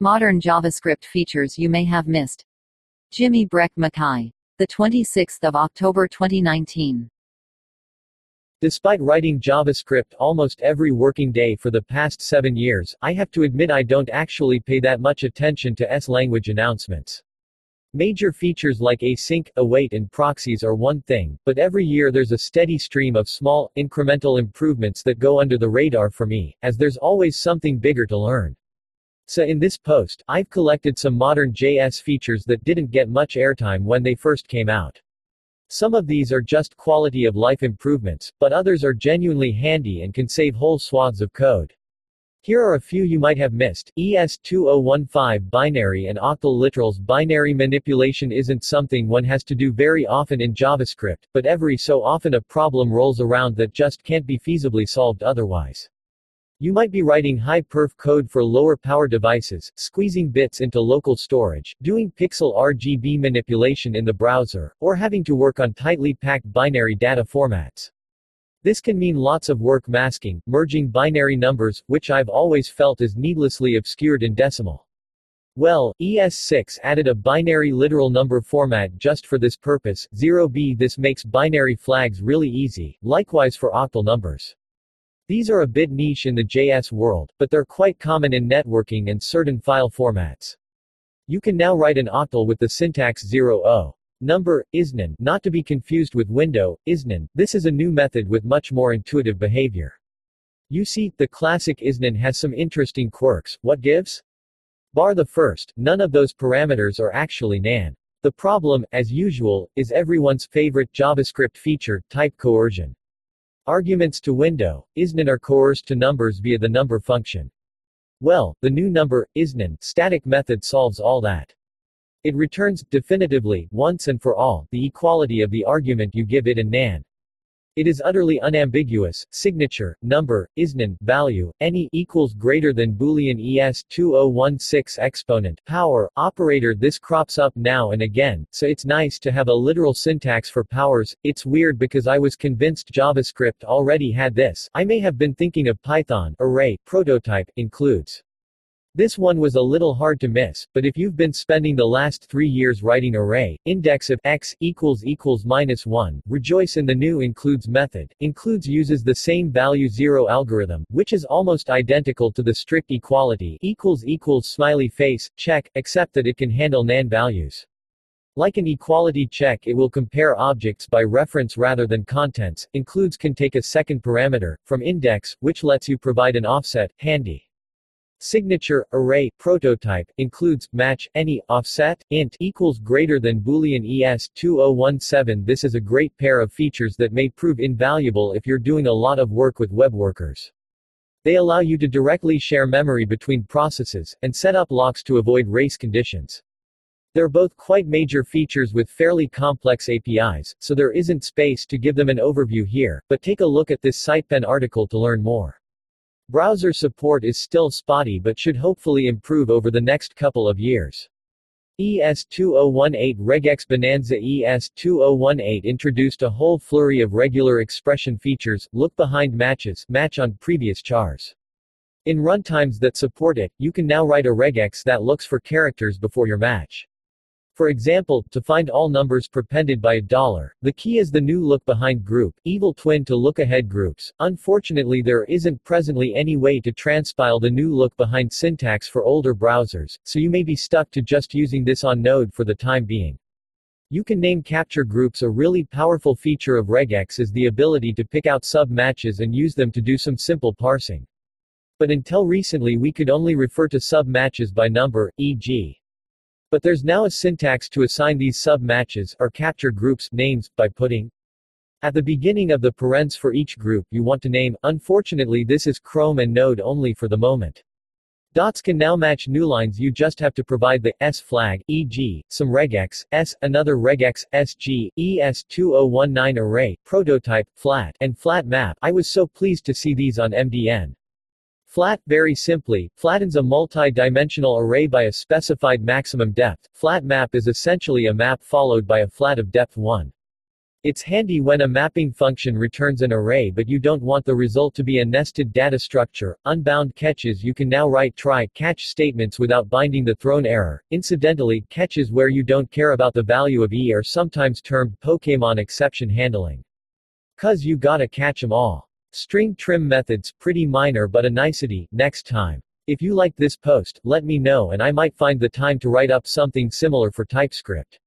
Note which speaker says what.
Speaker 1: Modern JavaScript features you may have missed. Jimmy Breck McKye. The 26th of October 2019.
Speaker 2: Despite writing JavaScript almost every working day for the past seven years, I have to admit I don't actually pay that much attention to ES language announcements. Major features like async, await and proxies are one thing, but every year there's a steady stream of small, incremental improvements that go under the radar for me, as there's always something bigger to learn. So in this post, I've collected some modern JS features that didn't get much airtime when they first came out. Some of these are just quality of life improvements, but others are genuinely handy and can save whole swaths of code. Here are a few you might have missed. ES2015 binary and octal literals binary manipulation isn't something one has to do very often in JavaScript, but every so often a problem rolls around that just can't be feasibly solved otherwise. You might be writing high-perf code for lower power devices, squeezing bits into local storage, doing pixel RGB manipulation in the browser, or having to work on tightly packed binary data formats. This can mean lots of work masking, merging binary numbers, which I've always felt is needlessly obscured in decimal. Well, ES6 added a binary literal number format just for this purpose, 0b this makes binary flags really easy, likewise for octal numbers. These are a bit niche in the JS world, but they're quite common in networking and certain file formats. You can now write an octal with the syntax 0o. Number, isnan, not to be confused with window, isnan. This is a new method with much more intuitive behavior. You see, the classic isnan has some interesting quirks. What gives? Bar the first, none of those parameters are actually nan. The problem, as usual, is everyone's favorite JavaScript feature, type coercion. Arguments to window, isnan are coerced to numbers via the number function. Well, the new number, isnan, static method solves all that. It returns, definitively, once and for all, the equality of the argument you give it and nan. It is utterly unambiguous. Signature, number, isnan, value, any equals greater than Boolean ES2016 exponent, power, operator This crops up now and again, so it's nice to have a literal syntax for powers. It's weird because I was convinced JavaScript already had this. I may have been thinking of Python, array, prototype, includes. This one was a little hard to miss, but if you've been spending the last three years writing array, index of x equals equals minus 1, rejoice in the new includes method. Includes uses the same value zero algorithm, which is almost identical to the strict equality equals equals smiley face check, except that it can handle nan values. Like an equality check it will compare objects by reference rather than contents. Includes can take a second parameter, from index, which lets you provide an offset, handy. Signature, array, prototype, includes, match, any, offset, int, equals greater than boolean ES2017 This is a great pair of features that may prove invaluable if you're doing a lot of work with web workers. They allow you to directly share memory between processes, and set up locks to avoid race conditions. They're both quite major features with fairly complex APIs, so there isn't space to give them an overview here, but take a look at this SitePen article to learn more. Browser support is still spotty but should hopefully improve over the next couple of years. ES2018 regex Bonanza ES2018 introduced a whole flurry of regular expression features, look behind matches, match on previous chars. In runtimes that support it, you can now write a regex that looks for characters before your match. For example, to find all numbers prepended by a dollar, the key is the new look behind group, evil twin to look ahead groups. Unfortunately, there isn't presently any way to transpile the new look behind syntax for older browsers, so you may be stuck to just using this on Node for the time being. You can name capture groups a really powerful feature of regex is the ability to pick out sub-matches and use them to do some simple parsing. But until recently we could only refer to sub-matches by number, e.g. But there's now a syntax to assign these sub-matches, or capture groups, names, by putting at the beginning of the parens for each group you want to name, unfortunately this is Chrome and Node only for the moment. Dots can now match newlines you just have to provide the S flag, e.g., some regex, S, another regex, SG, ES2019 array, prototype, flat, and flat map. I was so pleased to see these on MDN. Flat, very simply, flattens a multi-dimensional array by a specified maximum depth. Flat map is essentially a map followed by a flat of depth 1. It's handy when a mapping function returns an array but you don't want the result to be a nested data structure. Unbound catches You can now write try catch statements without binding the thrown error. Incidentally, catches where you don't care about the value of E are sometimes termed Pokemon exception handling. Cuz you gotta catch 'em all. String trim methods, pretty minor but a nicety, next time. If you like this post, let me know and I might find the time to write up something similar for TypeScript.